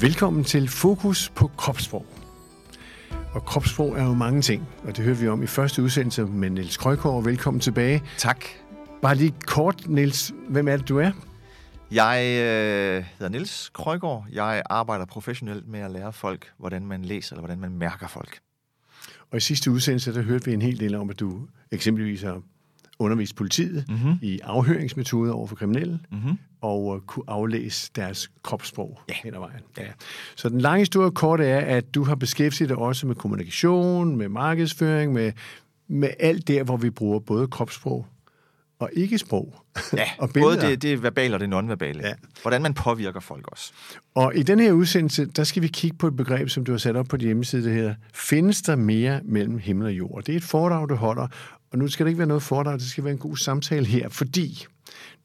Velkommen til Fokus på kropssprog. Og kropssprog er jo mange ting, og det hører vi om i første udsendelse med Niels Krøjgaard. Velkommen tilbage. Tak. Bare lige kort, Niels. Hvem er det, du er? Jeg øh, hedder Niels Krøjgaard. Jeg arbejder professionelt med at lære folk, hvordan man læser, eller hvordan man mærker folk. Og i sidste udsendelse, der hørte vi en hel del om, at du eksempelvis har undervist politiet mm-hmm. i afhøringsmetoder over for kriminelle, mm-hmm. og uh, kunne aflæse deres kropssprog Ja. hen ad vejen. Ja. Så den lange historie kort er, at du har beskæftiget dig også med kommunikation, med markedsføring, med, med alt der, hvor vi bruger både kropssprog og ikke-sprog. Ja, og både det, det verbale og det nonverbale. Ja. Hvordan man påvirker folk også. Og i den her udsendelse, der skal vi kigge på et begreb, som du har sat op på din hjemmeside, der hedder, findes der mere mellem himmel og jord? Det er et foredrag, du holder, og nu skal det ikke være noget foredrag, det skal være en god samtale her, fordi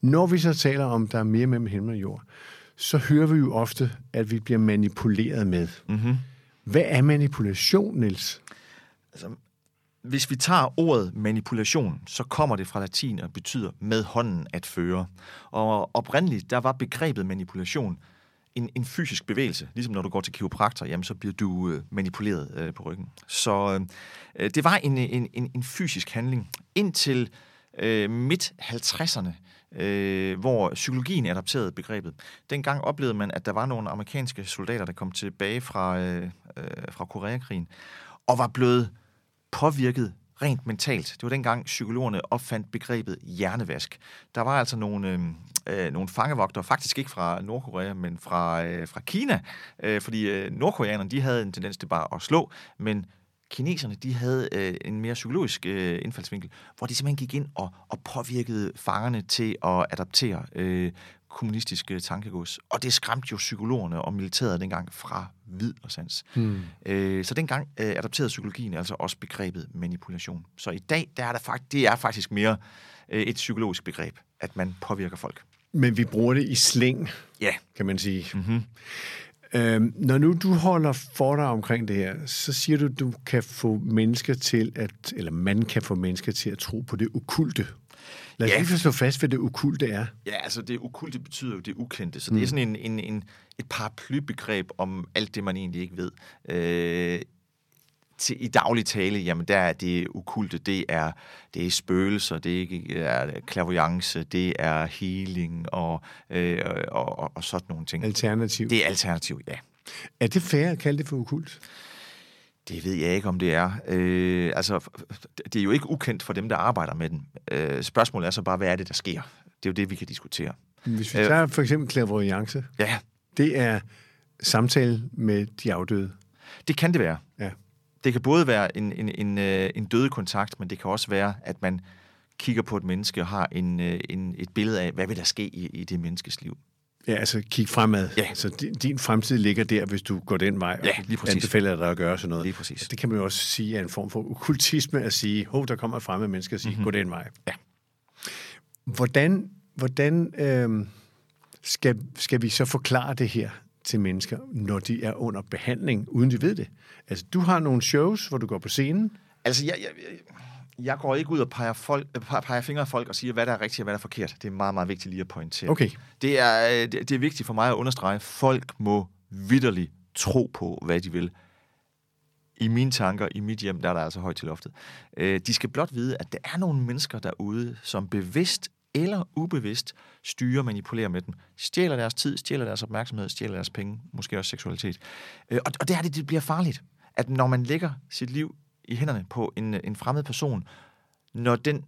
når vi så taler om, der er mere mellem himmel og jord, så hører vi jo ofte, at vi bliver manipuleret med. Mm-hmm. Hvad er manipulation, Niels? Hvis vi tager ordet manipulation, så kommer det fra latin og betyder med hånden at føre. Og oprindeligt, der var begrebet manipulation en, en fysisk bevægelse. Ligesom når du går til kiropraktor, jamen, så bliver du øh, manipuleret øh, på ryggen. Så øh, øh det var en, en, en, en fysisk handling. Indtil øh, midt-50'erne, øh, hvor psykologien adapterede begrebet. Dengang oplevede man, at der var nogle amerikanske soldater, der kom tilbage fra, øh, øh, fra Koreakrigen, og var blevet påvirket rent mentalt. Det var dengang psykologerne opfandt begrebet hjernevask. Der var altså nogle, øhm, øh, nogle fangevogtere, faktisk ikke fra Nordkorea, men fra, øh, fra Kina, øh, fordi øh, nordkoreanerne de havde en tendens til bare at slå, men kineserne de havde øh, en mere psykologisk øh, indfaldsvinkel, hvor de simpelthen gik ind og, og påvirkede fangerne til at adaptere øh, kommunistiske tankegods. Og det skræmte jo psykologerne og militæret dengang fra vid og sans. Hmm. Øh, så dengang øh, adapterede psykologien altså også begrebet manipulation. Så i dag, der er der fakt, det er faktisk mere øh, et psykologisk begreb, at man påvirker folk. Men vi bruger det i sling, Ja. kan man sige. Mm-hmm. Øhm, når nu du holder for dig omkring det her, så siger du, du kan få mennesker til at, eller man kan få mennesker til at tro på det okulte. Lad os Ja. lige slå fast, hvad det okulte er. Ja, altså det ukulte betyder jo det ukendte, så mm. det er sådan en, en, en, et paraplybegreb om alt det, man egentlig ikke ved. Øh, til, I daglig tale, jamen der er det ukulte, det er, det er spøgelser, det er, clairvoyance, det er healing og, øh, og, og, og sådan nogle ting. Alternativ. Det er alternativ, ja. Er det fair at kalde det for okult? Det ved jeg ikke, om det er. Øh, altså, det er jo ikke ukendt for dem, der arbejder med den. Øh, spørgsmålet er så bare, hvad er det, der sker? Det er jo det, vi kan diskutere. Hvis vi Øh. tager for eksempel clairvoyance, Ja, det er samtale med de afdøde. det kan det være. Ja. Det kan både være en, en, en, øh, en døde kontakt, men det kan også være, at man kigger på et menneske og har en, øh, en, et billede af, hvad vil der ske i, i det menneskes liv. Ja, altså kig fremad. Ja. Så din, din fremtid ligger der, hvis du går den vej. Ja, og lige præcis. anbefaler dig at gøre sådan noget. Lige præcis. Det kan man jo også sige er en form for okkultisme at sige, hov, der kommer et fremmed menneske og sige, mm-hmm. gå den vej. Ja. Hvordan, hvordan øh, skal, skal vi så forklare det her til mennesker, når de er under behandling, uden de ved det? Altså, du har nogle shows, hvor du går på scenen. Altså, jeg, jeg, jeg- går ikke ud og peger, folk, peger- fingre af folk og siger, hvad der er rigtigt og hvad der er forkert. Det er meget, meget vigtigt lige at pointere. Okay. Det er, øh, det, det er vigtigt for mig at understrege, folk må vidderligt tro på, hvad de vil. I mine tanker, i mit hjem, der er der altså højt til loftet. Øh, de skal blot vide, at der er nogle mennesker derude, som bevidst eller ubevidst styrer og manipulerer med dem. Stjæler deres tid, stjæler deres opmærksomhed, stjæler deres penge, måske også seksualitet. Øh, og, og det er det, det bliver farligt. At når man lægger sit liv i hænderne på en, en fremmed person, når den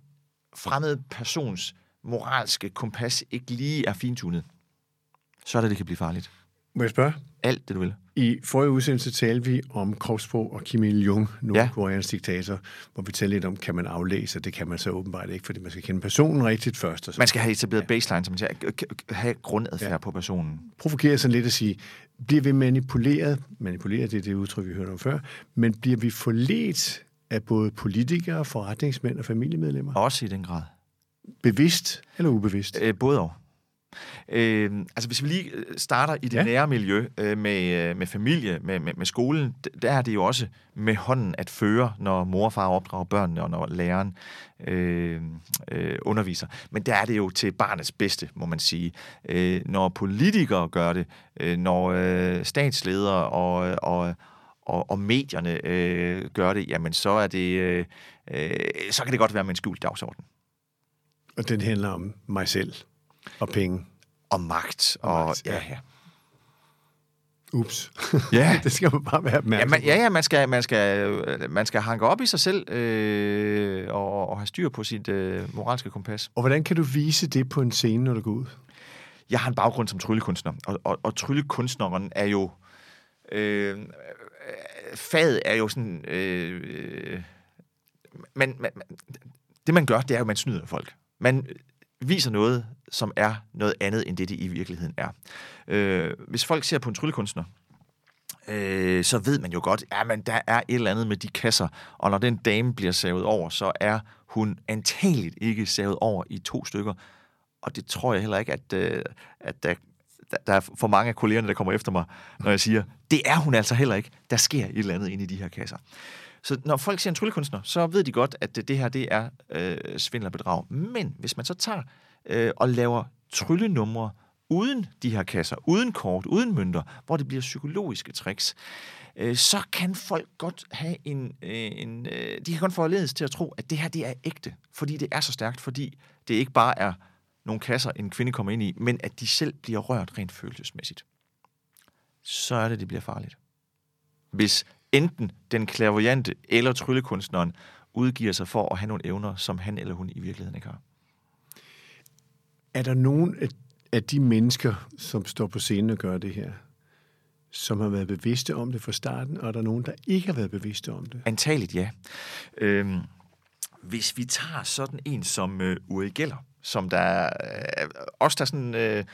fremmede persons moralske kompas ikke lige er fintunet, så er det, det kan blive farligt. Må jeg spørge? Alt det, du vil. I forrige udsendelse talte vi om kropssprog og Kim Il-jung, Nordkoreans ja. diktator, hvor vi talte lidt om, kan man aflæse, det kan man så åbenbart ikke, fordi man skal kende personen rigtigt først. Og så Man skal have etableret baseline, som man siger, have grundadfærd ja. på personen. provokere sådan lidt at sige, bliver vi manipuleret, manipuleret det er det udtryk, vi hørte om før, men bliver vi forledt af både politikere, forretningsmænd og familiemedlemmer? Også i den grad. Bevidst eller ubevidst? Øh, både og. Øh, altså hvis vi lige øh, starter i det ja. nære miljø øh, med, øh, med familie, med, med, med skolen, der er det jo også med hånden at føre, når mor og far opdrager børnene, og når læreren øh, øh, underviser. Men der er det jo til barnets bedste, må man sige. Øh, når politikere gør det, øh, når øh, statsledere og, og, og, og medierne øh, gør det, jamen så er det, øh, øh, så kan det godt være med en skjult dagsorden. Og den handler om mig selv og penge. Og magt. Og, og magt, ja. ja. Ups. Ja. det skal man bare være opmærksom ja, man, ja, ja, man skal, man skal, man skal hanke op i sig selv øh, og, og have styr på sit øh, moralske kompas. Og hvordan kan du vise det på en scene, når du går ud? Jeg har en baggrund som tryllekunstner, og, og, og tryllekunstneren er jo... Øh, faget er jo sådan... Øh, man, man, det, man gør, det er jo, at man snyder folk. Man viser noget, som er noget andet, end det, det i virkeligheden er. Øh, hvis folk ser på en tryllekunstner, øh, så ved man jo godt, at der er et eller andet med de kasser, og når den dame bliver savet over, så er hun antageligt ikke savet over i to stykker. Og det tror jeg heller ikke, at, øh, at der, der er for mange af kollegerne, der kommer efter mig, når jeg siger, det er hun altså heller ikke. Der sker et eller andet inde i de her kasser. Så når folk ser en tryllekunstner, så ved de godt, at det her det er øh, svindel og bedrag. Men hvis man så tager øh, og laver tryllenumre uden de her kasser, uden kort, uden mønter, hvor det bliver psykologiske tricks, øh, så kan folk godt have en... Øh, en øh, de kan godt forledes til at tro, at det her det er ægte, fordi det er så stærkt, fordi det ikke bare er nogle kasser, en kvinde kommer ind i, men at de selv bliver rørt rent følelsesmæssigt. Så er det, det bliver farligt. Hvis enten den klaverjante eller tryllekunstneren udgiver sig for at have nogle evner, som han eller hun i virkeligheden ikke har. Er der nogen af de mennesker, som står på scenen og gør det her, som har været bevidste om det fra starten, og er der nogen, der ikke har været bevidste om det? Antageligt ja. Øhm, hvis vi tager sådan en som øh, Uri Geller, som der øh, også der sådan øh,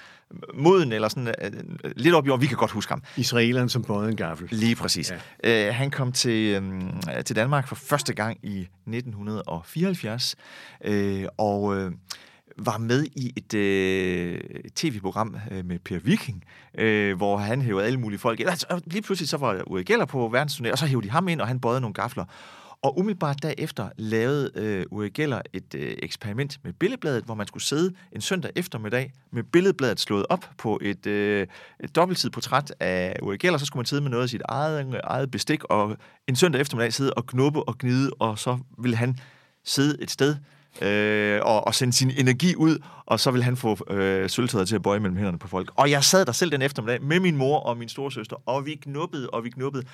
moden, eller sådan øh, lidt op i år, vi kan godt huske ham. Israeleren som både en gaffel. Lige præcis. Ja. Øh, han kom til, øh, til Danmark for første gang i 1974, øh, og øh, var med i et øh, tv-program øh, med Per Viking, øh, hvor han hævede alle mulige folk. Altså, lige pludselig så var Uri Geller på verdensturné, og så hævde de ham ind, og han bøjede nogle gafler. Og umiddelbart derefter lavede øh, Uri Geller et øh, eksperiment med billedbladet, hvor man skulle sidde en søndag eftermiddag med billedbladet slået op på et, øh, et dobbeltsid portræt af Uri Geller. Så skulle man sidde med noget af sit eget, øh, eget bestik, og en søndag eftermiddag sidde og knuppe og gnide, og så ville han sidde et sted øh, og, og sende sin energi ud, og så vil han få øh, sølvtøjet til at bøje mellem hænderne på folk. Og jeg sad der selv den eftermiddag med min mor og min storesøster, og vi knuppede, og vi knuppede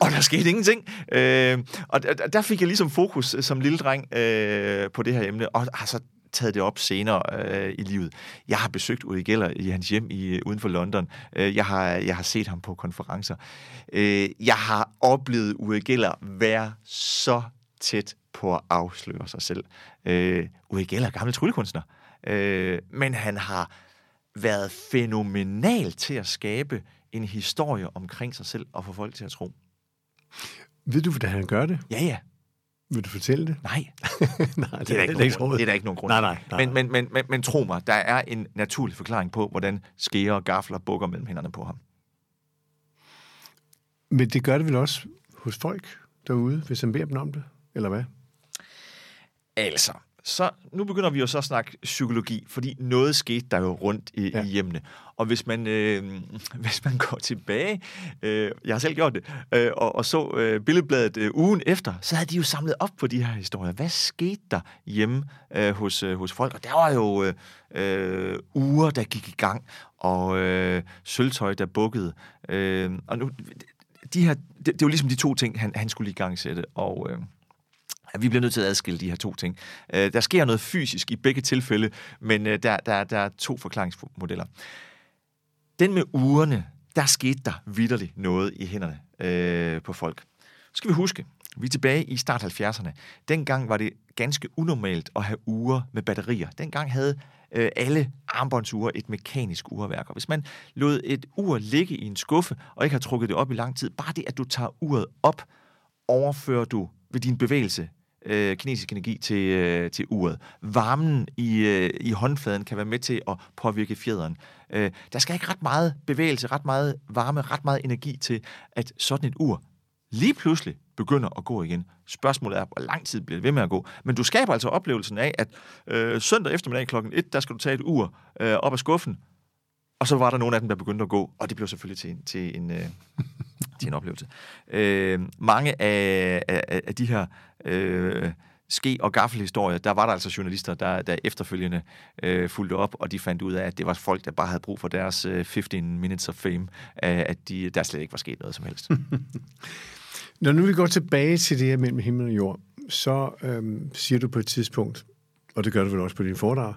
og der skete ingenting. Øh, og der, der fik jeg ligesom fokus øh, som lille dreng øh, på det her emne, og har så taget det op senere øh, i livet. Jeg har besøgt Uri Geller i hans hjem i, øh, uden for London. Øh, jeg, har, jeg har set ham på konferencer. Øh, jeg har oplevet Uri Geller være så tæt på at afsløre sig selv. Øh, Uri Geller er gammel tryllekunstner, øh, men han har været fænomenal til at skabe en historie omkring sig selv og få folk til at tro. Ved du, hvordan han gør det? Ja, ja. Vil du fortælle det? Nej. nej, det, er der ikke nogen, det er der ikke nogen grund nej, nej, nej. Men, men, men, men, men tro mig, der er en naturlig forklaring på, hvordan skære og gafler bukker mellem hænderne på ham. Men det gør det vel også hos folk derude, hvis han beder dem om det, eller hvad? Altså, så nu begynder vi jo så at snakke psykologi, fordi noget skete der jo rundt i, ja. i hjemmene. Og hvis man, øh, hvis man går tilbage, øh, jeg har selv gjort det, øh, og, og så øh, billedbladet øh, ugen efter, så havde de jo samlet op på de her historier. Hvad skete der hjemme øh, hos, øh, hos folk? Og der var jo øh, øh, uger, der gik i gang, og øh, sølvtøj, der bukkede. Øh, og nu, de her, det, det var ligesom de to ting, han, han skulle i gang sætte. Og... Øh, at vi bliver nødt til at adskille de her to ting. Øh, der sker noget fysisk i begge tilfælde, men øh, der, der, der er to forklaringsmodeller. Den med ugerne, der skete der vidderligt noget i hænderne øh, på folk. Så skal vi huske, vi er tilbage i start 70'erne. Dengang var det ganske unormalt at have uger med batterier. Dengang havde øh, alle armbåndsure et mekanisk urværk. Og hvis man lod et ur ligge i en skuffe, og ikke har trukket det op i lang tid, bare det, at du tager uret op, overfører du ved din bevægelse øh, kinesisk energi til, øh, til uret. Varmen i, øh, i håndfladen kan være med til at påvirke fjederen. Øh, der skal ikke ret meget bevægelse, ret meget varme, ret meget energi til, at sådan et ur lige pludselig begynder at gå igen. Spørgsmålet er, hvor lang tid bliver det ved med at gå. Men du skaber altså oplevelsen af, at øh, søndag eftermiddag klokken 1, der skal du tage et ur øh, op af skuffen, og så var der nogle af dem, der begyndte at gå, og det blev selvfølgelig til, til, en, øh, til en oplevelse. Øh, mange af, af, af de her øh, ske- og gaffelhistorier, der var der altså journalister, der, der efterfølgende øh, fulgte op, og de fandt ud af, at det var folk, der bare havde brug for deres øh, 15 minutes of fame, øh, at de, der slet ikke var sket noget som helst. Når nu vi går tilbage til det her mellem himmel og jord, så øhm, siger du på et tidspunkt, og det gør du vel også på din foredrag,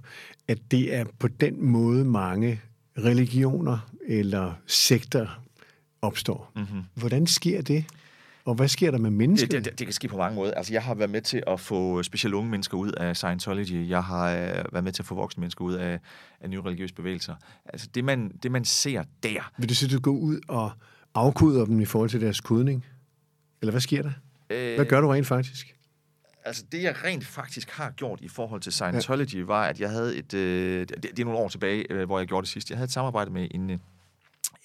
at det er på den måde mange religioner eller sekter opstår. Mm-hmm. Hvordan sker det? Og hvad sker der med mennesker? Det, det, det kan ske på mange måder. Altså, jeg har været med til at få specielt unge mennesker ud af Scientology. Jeg har øh, været med til at få voksne mennesker ud af, af nye religiøse bevægelser. Altså, det man, det man ser der... Vil du sige, at du går ud og afkoder dem i forhold til deres kodning? Eller hvad sker der? Øh, hvad gør du rent faktisk? Altså, det jeg rent faktisk har gjort i forhold til Scientology, ja. var, at jeg havde et... Øh, det, det er nogle år tilbage, øh, hvor jeg gjorde det sidst. Jeg havde et samarbejde med en...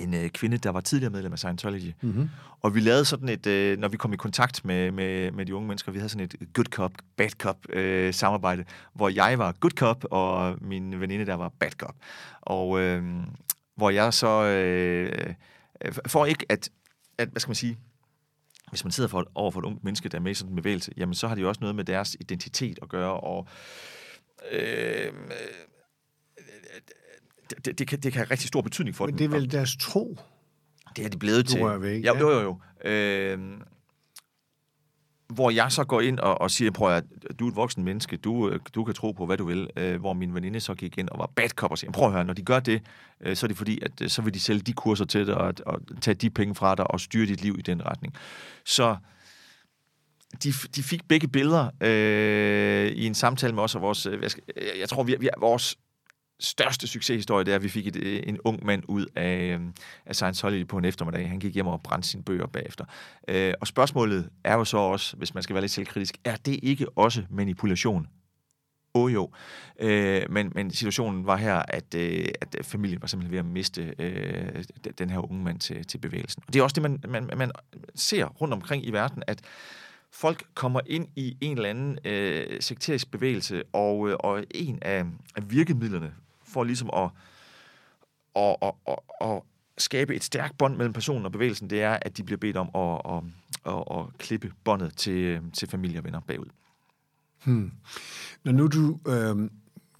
Øh, en øh, kvinde, der var tidligere medlem af Scientology. Mm-hmm. Og vi lavede sådan et, øh, når vi kom i kontakt med, med, med de unge mennesker, vi havde sådan et good cop, bad cop øh, samarbejde, hvor jeg var good cop, og min veninde der var bad cop. Og øh, hvor jeg så, øh, for ikke at, at, hvad skal man sige, hvis man sidder for, over for et ungt menneske, der er med i sådan en bevægelse, jamen så har de jo også noget med deres identitet at gøre, og øh, det, det, kan, det kan have rigtig stor betydning for Men dem. det er vel deres tro? Det er de blevet til. Ikke? Ja, jo, jo, jo. Øh, hvor jeg så går ind og, og siger, prøv at du er et voksen menneske, du, du kan tro på, hvad du vil. Øh, hvor min veninde så gik ind og var bad cop og siger, prøv at høre, når de gør det, øh, så er det fordi, at øh, så vil de sælge de kurser til dig og, og tage de penge fra dig og styre dit liv i den retning. Så de, de fik begge billeder øh, i en samtale med os og vores... Øh, jeg, jeg tror, vi, vi, vores største succeshistorie, det er, at vi fik et, øh, en ung mand ud af, øh, af Scientology på en eftermiddag. Han gik hjem og brændte sine bøger bagefter. Øh, og spørgsmålet er jo så også, hvis man skal være lidt selvkritisk, er det ikke også manipulation? Åh oh, jo. Øh, men, men situationen var her, at, øh, at familien var simpelthen ved at miste øh, den her unge mand til, til bevægelsen. Og det er også det, man, man, man ser rundt omkring i verden, at folk kommer ind i en eller anden øh, sekterisk bevægelse, og, øh, og en af, af virkemidlerne for ligesom at, at, at, at, at skabe et stærkt bånd mellem personen og bevægelsen, det er, at de bliver bedt om at, at, at, at klippe båndet til, til familie og venner bagud. Hmm. Når nu du øh,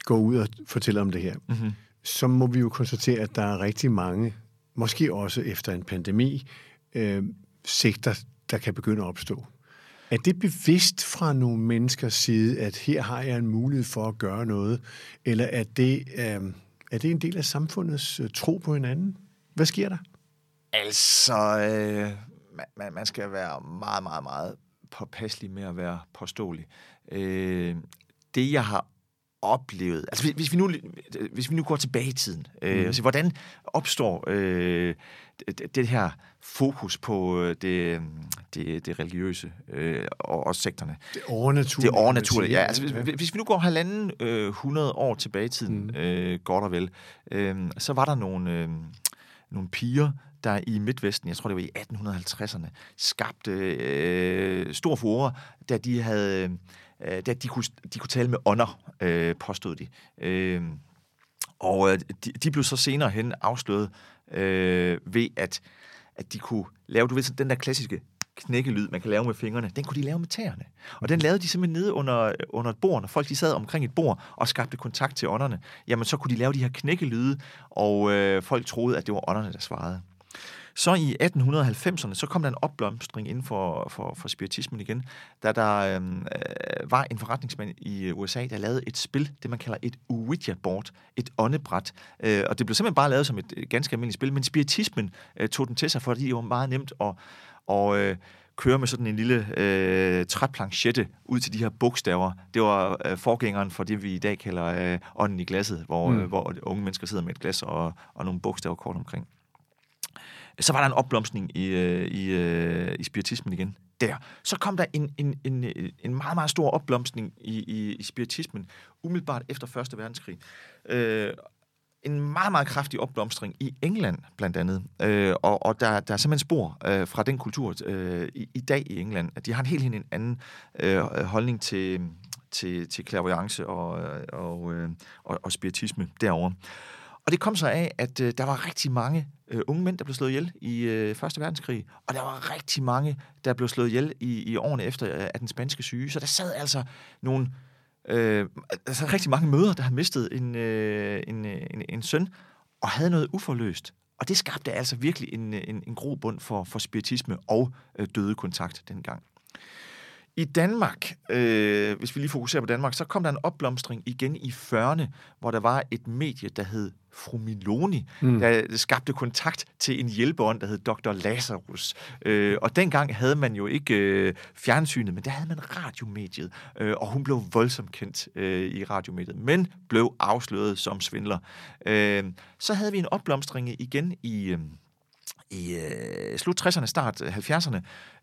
går ud og fortæller om det her, mm-hmm. så må vi jo konstatere, at der er rigtig mange, måske også efter en pandemi, øh, sigter, der kan begynde at opstå. Er det bevidst fra nogle menneskers side, at her har jeg en mulighed for at gøre noget? Eller er det, øh, er det en del af samfundets øh, tro på hinanden? Hvad sker der? Altså, øh, man, man skal være meget, meget, meget påpasselig med at være påståelig. Øh, det, jeg har oplevet, altså hvis vi nu, hvis vi nu går tilbage i tiden, øh, mm. altså, hvordan opstår øh, det, det her fokus på øh, det, det, det religiøse øh, og også sekterne. Det overnaturlige. Det overnaturlige, ja. Altså, hvis, hvis vi nu går halvanden øh, 100 år tilbage i tiden, mm. øh, godt og vel, øh, så var der nogle, øh, nogle piger, der i Midtvesten, jeg tror det var i 1850'erne, skabte øh, stor furore, da de havde øh, da de kunne, de kunne tale med ånder, øh, påstod de. Øh, og øh, de, de blev så senere hen afsløret øh, ved, at, at de kunne lave, du ved, den der klassiske knækkelyd, man kan lave med fingrene, den kunne de lave med tæerne. Og den lavede de simpelthen nede under, under et bord, når folk de sad omkring et bord og skabte kontakt til ånderne. Jamen, så kunne de lave de her knækkelyde, og øh, folk troede, at det var ånderne, der svarede. Så i 1890'erne, så kom der en opblomstring inden for, for, for spiritismen igen, da der øhm, øh, var en forretningsmand i USA, der lavede et spil, det man kalder et Ouija-board, et åndebræt. Øh, og det blev simpelthen bare lavet som et ganske almindeligt spil, men spiritismen øh, tog den til sig, fordi det var meget nemt at og, øh, køre med sådan en lille øh, træplanchette ud til de her bogstaver. Det var øh, forgængeren for det, vi i dag kalder øh, ånden i glasset, hvor, mm. øh, hvor unge mennesker sidder med et glas og, og nogle bogstaver kort omkring. Så var der en opblomstring i, øh, i, øh, i spiritismen igen. Der. Så kom der en, en, en, en meget, meget stor opblomstring i, i, i spiritismen, umiddelbart efter 1. verdenskrig. Øh, en meget, meget kraftig opblomstring i England, blandt andet. Øh, og og der, der er simpelthen spor øh, fra den kultur øh, i, i dag i England. De har en helt, helt en anden øh, holdning til, til, til clairvoyance og, øh, og, øh, og, og spiritisme derovre. Og det kom så af, at øh, der var rigtig mange øh, unge mænd, der blev slået ihjel i øh, Første Verdenskrig, og der var rigtig mange, der blev slået ihjel i, i årene efter øh, af den spanske syge. Så der sad altså nogle øh, altså rigtig mange møder, der havde mistet en, øh, en, øh, en, en søn, og havde noget uforløst. Og det skabte altså virkelig en, øh, en, en grobund for, for spiritisme og øh, døde kontakt dengang. I Danmark, øh, hvis vi lige fokuserer på Danmark, så kom der en opblomstring igen i 40'erne, hvor der var et medie, der hed Fru Miloni, mm. der skabte kontakt til en hjælpeånd, der hed Dr. Lazarus. Øh, og dengang havde man jo ikke øh, fjernsynet, men der havde man radiomediet, øh, og hun blev voldsomt kendt øh, i radiomediet, men blev afsløret som svindler. Øh, så havde vi en opblomstring igen i... Øh, i øh, slut 60'erne, start 70'erne,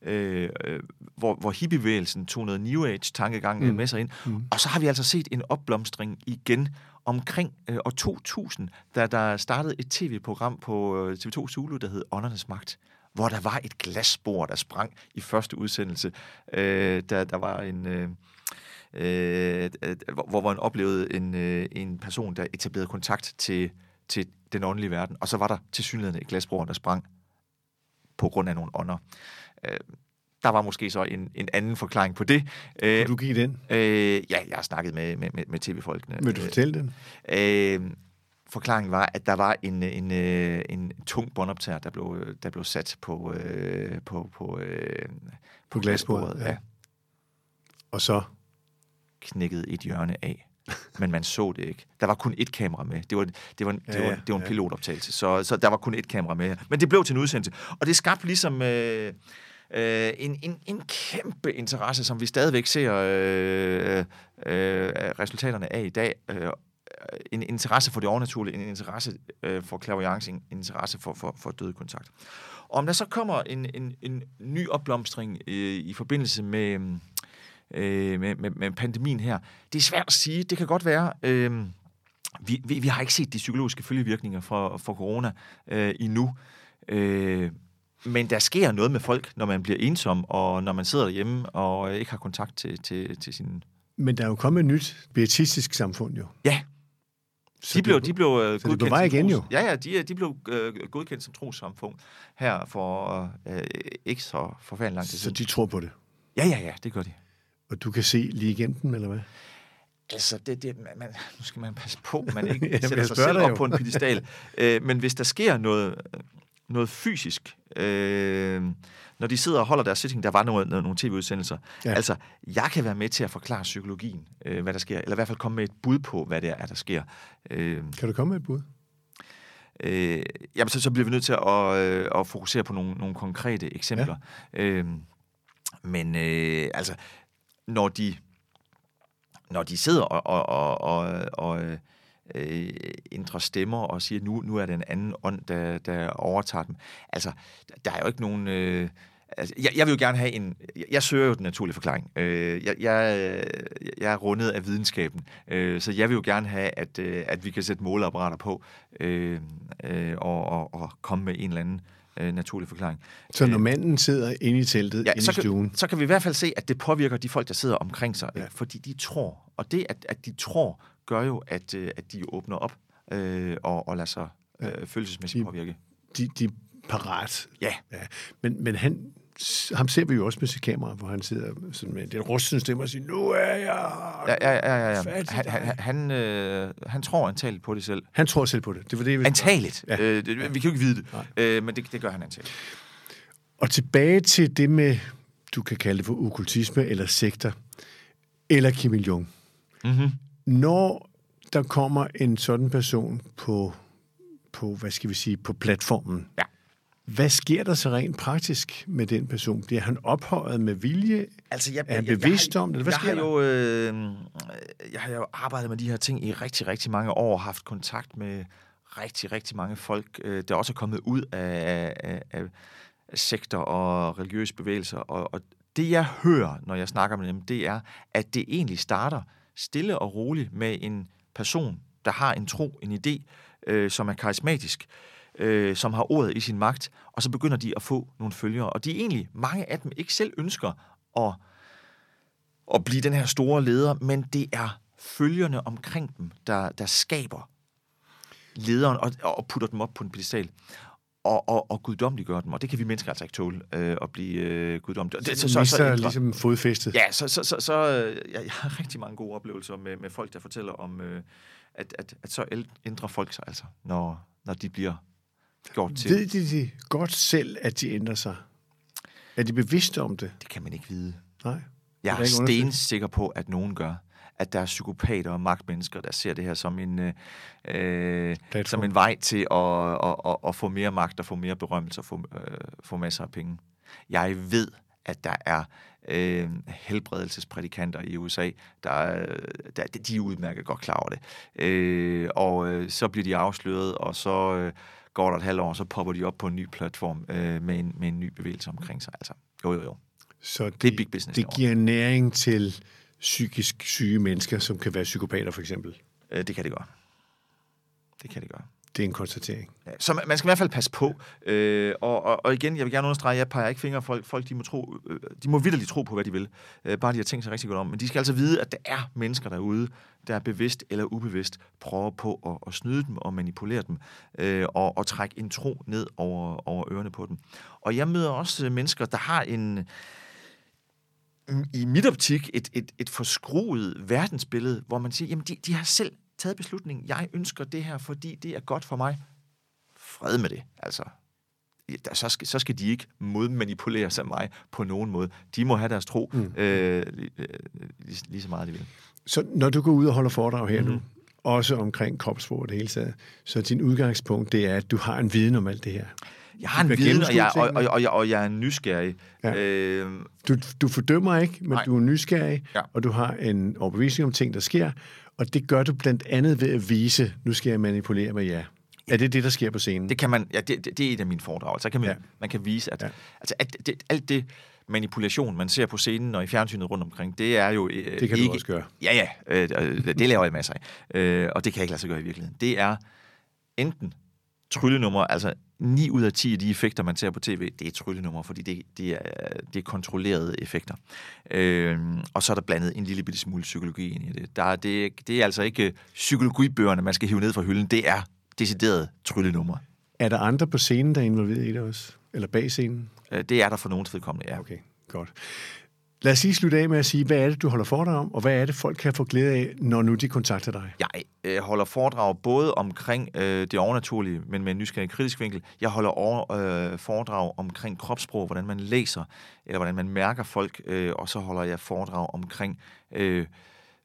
øh, øh, hvor, hvor hippiebevægelsen tog noget New Age-tankegang mm. med sig ind. Mm. Og så har vi altså set en opblomstring igen omkring øh, år 2000, da der startede et tv-program på øh, TV2 Zulu, der hed Åndernes Magt hvor der var et glasbord, der sprang i første udsendelse. Øh, der, der var en... Øh, øh, hvor, hvor man oplevede en, øh, en person, der etablerede kontakt til, til den åndelige verden, og så var der til synligheden et glasbord, der sprang på grund af nogle ånder. Øh, der var måske så en, en anden forklaring på det. Øh, du give den? Øh, ja, jeg har snakket med, med, med, med tv-folkene. Vil du fortælle den? Øh, forklaringen var, at der var en, en, en, en tung båndoptager, der blev, der blev sat på, øh, på, på, øh, på glasbordet. Ja. ja. Og så? Knækkede et hjørne af men man så det ikke. Der var kun ét kamera med. Det var, det var, det var, det var en ja. pilotoptagelse, så, så der var kun ét kamera med. Men det blev til en udsendelse. Og det skabte ligesom... Øh, øh, en, en, en kæmpe interesse, som vi stadigvæk ser øh, øh, resultaterne af i dag. Øh, en interesse for det overnaturlige, en interesse øh, for clairvoyance, en interesse for, for, for døde kontakt. Og om der så kommer en, en, en ny opblomstring øh, i forbindelse med, øh, med, med, med pandemien her, det er svært at sige. Det kan godt være... Øh, vi, vi, vi har ikke set de psykologiske følgevirkninger for, for corona øh, endnu. Øh, men der sker noget med folk, når man bliver ensom, og når man sidder derhjemme og ikke har kontakt til, til, til sin... Men der er jo kommet et nyt beatistisk samfund jo. Ja. Så de blev, de blev uh, godkendt det vej igen jo. Ja, ja, de, de blev uh, godkendt som trosamfund her for uh, ikke så forfærdelig lang tid Så de tror på det? Ja, ja, ja, det gør de. Og du kan se lige igennem dem, eller hvad? Altså, det, det, man, nu skal man passe på, man ikke Jamen, sætter sig selv op jo. på en pedestal. uh, men hvis der sker noget, noget fysisk, øh, når de sidder og holder deres sitting, der var nogle, nogle tv-udsendelser. Ja. Altså, jeg kan være med til at forklare psykologien, øh, hvad der sker, eller i hvert fald komme med et bud på, hvad det er, der sker. Øh, kan du komme med et bud? Øh, jamen, så, så bliver vi nødt til at, øh, at fokusere på nogle, nogle konkrete eksempler. Ja. Øh, men øh, altså, når de, når de sidder og, og, og, og, og øh, ændrer stemmer og siger, nu, nu er det en anden ånd, der, der overtager dem. Altså, der er jo ikke nogen... Øh, altså, jeg, jeg vil jo gerne have en... Jeg, jeg søger jo den naturlige forklaring. Øh, jeg, jeg, jeg er rundet af videnskaben, øh, så jeg vil jo gerne have, at, øh, at vi kan sætte måleapparater på øh, øh, og, og, og komme med en eller anden øh, naturlig forklaring. Så når øh, manden sidder inde i teltet, ja, inde så i stuen... Kan, så kan vi i hvert fald se, at det påvirker de folk, der sidder omkring sig, ja. fordi de tror. Og det, at, at de tror, gør jo, at, øh, at de åbner op øh, og, og lader sig øh, følelsesmæssigt påvirke. De, de parat. Ja. ja. Men, men han, ham ser vi jo også med sit kamera, hvor han sidder sådan med den rustende stemme og siger, nu er jeg ja, ja, ja, ja. Han, han, han, øh, han tror antageligt på det selv. Han tror selv på det. det, var det vi... Antageligt. Ja. Øh, vi kan jo ikke vide det, øh, men det, det gør han antageligt. Og tilbage til det med, du kan kalde det for okkultisme eller sekter, eller Kim Il-jung. Mm-hmm. Når der kommer en sådan person på, på, hvad skal vi sige, på platformen, ja. Hvad sker der så rent praktisk med den person? Bliver han ophøjet med vilje? Altså, jeg, er han bevidst jeg, jeg, om det? Hvad jeg sker har jo, øh, jeg har jo arbejdet med de her ting i rigtig, rigtig mange år, haft kontakt med rigtig, rigtig mange folk, øh, der også er kommet ud af, af, af, af sektor og religiøse bevægelser. Og, og det, jeg hører, når jeg snakker med dem, det er, at det egentlig starter stille og roligt med en person, der har en tro, en idé, øh, som er karismatisk, øh, som har ordet i sin magt, og så begynder de at få nogle følgere. Og de egentlig, mange af dem, ikke selv ønsker at, at blive den her store leder, men det er følgerne omkring dem, der, der skaber lederen og, og putter dem op på en pedestal og, og, og guddomliggør dem, og det kan vi mennesker altså ikke tåle øh, at blive øh, guddommelige. Det, så, så, så, så ligesom fodfæstet. Ja, så, så, så, så øh, jeg, jeg har rigtig mange gode oplevelser med, med folk, der fortæller om, øh, at, at, at så ændrer folk sig altså, når, når de bliver gjort til... Ved de, de godt selv, at de ændrer sig? Er de bevidste om det? Det kan man ikke vide. Nej. Jeg er stensikker på, at nogen gør at der er psykopater og magtmennesker, der ser det her som en, øh, øh som en vej til at, at, at, at få mere magt og få mere berømmelse og få, øh, få masser af penge. Jeg ved, at der er øh, helbredelsesprædikanter i USA, der, der de er udmærket godt klar over det. Øh, og øh, så bliver de afsløret, og så øh, går der et halvt år, så popper de op på en ny platform øh, med, en, med en ny bevægelse omkring sig. Altså, jo, jo, jo. Så det, det er big business. Det giver næring til psykisk syge mennesker, som kan være psykopater for eksempel? Øh, det kan det gøre. Det kan det gøre. Det er en konstatering. Ja, så man, man skal i hvert fald passe på. Øh, og, og, og igen, jeg vil gerne understrege, jeg peger ikke fingre. Folk, folk de må, tro, øh, de må vidderligt tro på, hvad de vil. Øh, bare de har tænkt sig rigtig godt om. Men de skal altså vide, at der er mennesker derude, der er bevidst eller ubevidst prøver på at, at snyde dem og manipulere dem. Øh, og, og trække en tro ned over, over ørerne på dem. Og jeg møder også øh, mennesker, der har en i mit optik et, et, et forskruet verdensbillede, hvor man siger, jamen de, de har selv taget beslutningen. Jeg ønsker det her, fordi det er godt for mig. Fred med det, altså. Så skal, så skal de ikke modmanipulere sig mig på nogen måde. De må have deres tro mm. øh, lige, lige, lige så meget, de vil. Så når du går ud og holder foredrag her mm. nu, også omkring kropssprog det hele taget, så din udgangspunkt, det er, at du har en viden om alt det her. Jeg har en viden, og jeg, og, og, og, jeg, og jeg er nysgerrig. Ja. Øh, du, du fordømmer ikke, men nej. du er nysgerrig, ja. og du har en overbevisning om ting, der sker, og det gør du blandt andet ved at vise, nu skal jeg manipulere med jer. Er det det, der sker på scenen? Det kan man, ja, det, det, det er et af mine foredrag. Så kan man, ja. man kan vise, at, ja. altså, at det, alt det manipulation, man ser på scenen og i fjernsynet rundt omkring, det er jo øh, Det kan ikke, du også gøre. Ja, ja, øh, det laver jeg masser af. Øh, og det kan jeg ikke lade sig gøre i virkeligheden. Det er enten tryllenummer, altså 9 ud af 10 af de effekter, man ser på tv, det er tryllenummer, fordi det, det, er, det er kontrollerede effekter. Øh, og så er der blandet en lille bitte smule psykologi ind i det. Der er, det, det er altså ikke psykologibøgerne, man skal hive ned fra hylden. Det er decideret tryllenummer. Er der andre på scenen, der er involveret i det også? Eller bag scenen? Øh, det er der for nogens vedkommende, ja. Okay, godt. Lad os lige slutte af med at sige, hvad er det, du holder foredrag om, og hvad er det, folk kan få glæde af, når nu de kontakter dig? Jeg øh, holder foredrag både omkring øh, det overnaturlige, men med en nysgerrig kritisk vinkel. Jeg holder over, øh, foredrag omkring kropssprog, hvordan man læser, eller hvordan man mærker folk, øh, og så holder jeg foredrag omkring øh,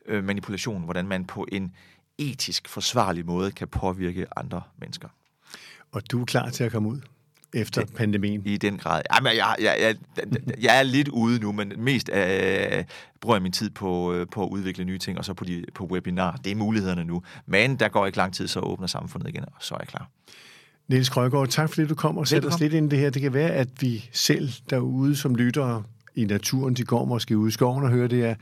øh, manipulation, hvordan man på en etisk forsvarlig måde kan påvirke andre mennesker. Og du er klar til at komme ud? Efter det, pandemien? I den grad. Jamen, jeg, jeg, jeg, jeg er lidt ude nu, men mest øh, bruger jeg min tid på, øh, på at udvikle nye ting, og så på, de, på webinar. Det er mulighederne nu. Men der går ikke lang tid, så åbner samfundet igen, og så er jeg klar. Niels Krøgaard, tak fordi du kom og sætter os lidt ind i det her. Det kan være, at vi selv derude som lyttere i naturen, de går måske ude i skoven og hører det her,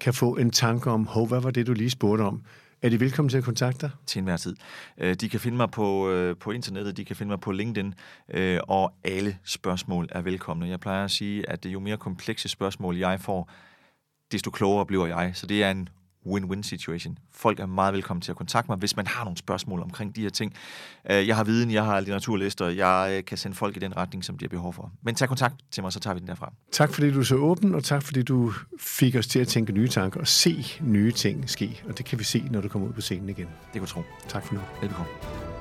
kan få en tanke om, hov, hvad var det, du lige spurgte om? Er de velkommen til at kontakte dig? Til enhver tid. Øh, de kan finde mig på, øh, på internettet, de kan finde mig på LinkedIn, øh, og alle spørgsmål er velkomne. Jeg plejer at sige, at jo mere komplekse spørgsmål jeg får, desto klogere bliver jeg. Så det er en win-win situation. Folk er meget velkommen til at kontakte mig, hvis man har nogle spørgsmål omkring de her ting. Øh, jeg har viden, jeg har litteraturlister, jeg øh, kan sende folk i den retning, som de har behov for. Men tag kontakt til mig, så tager vi den derfra. Tak fordi du er så åben, og tak fordi du fik os til at tænke nye tanker og se nye ting ske. Og det kan vi se, når du kommer ud på scenen igen. Det kunne tro. Tak for nu. Velbekomme.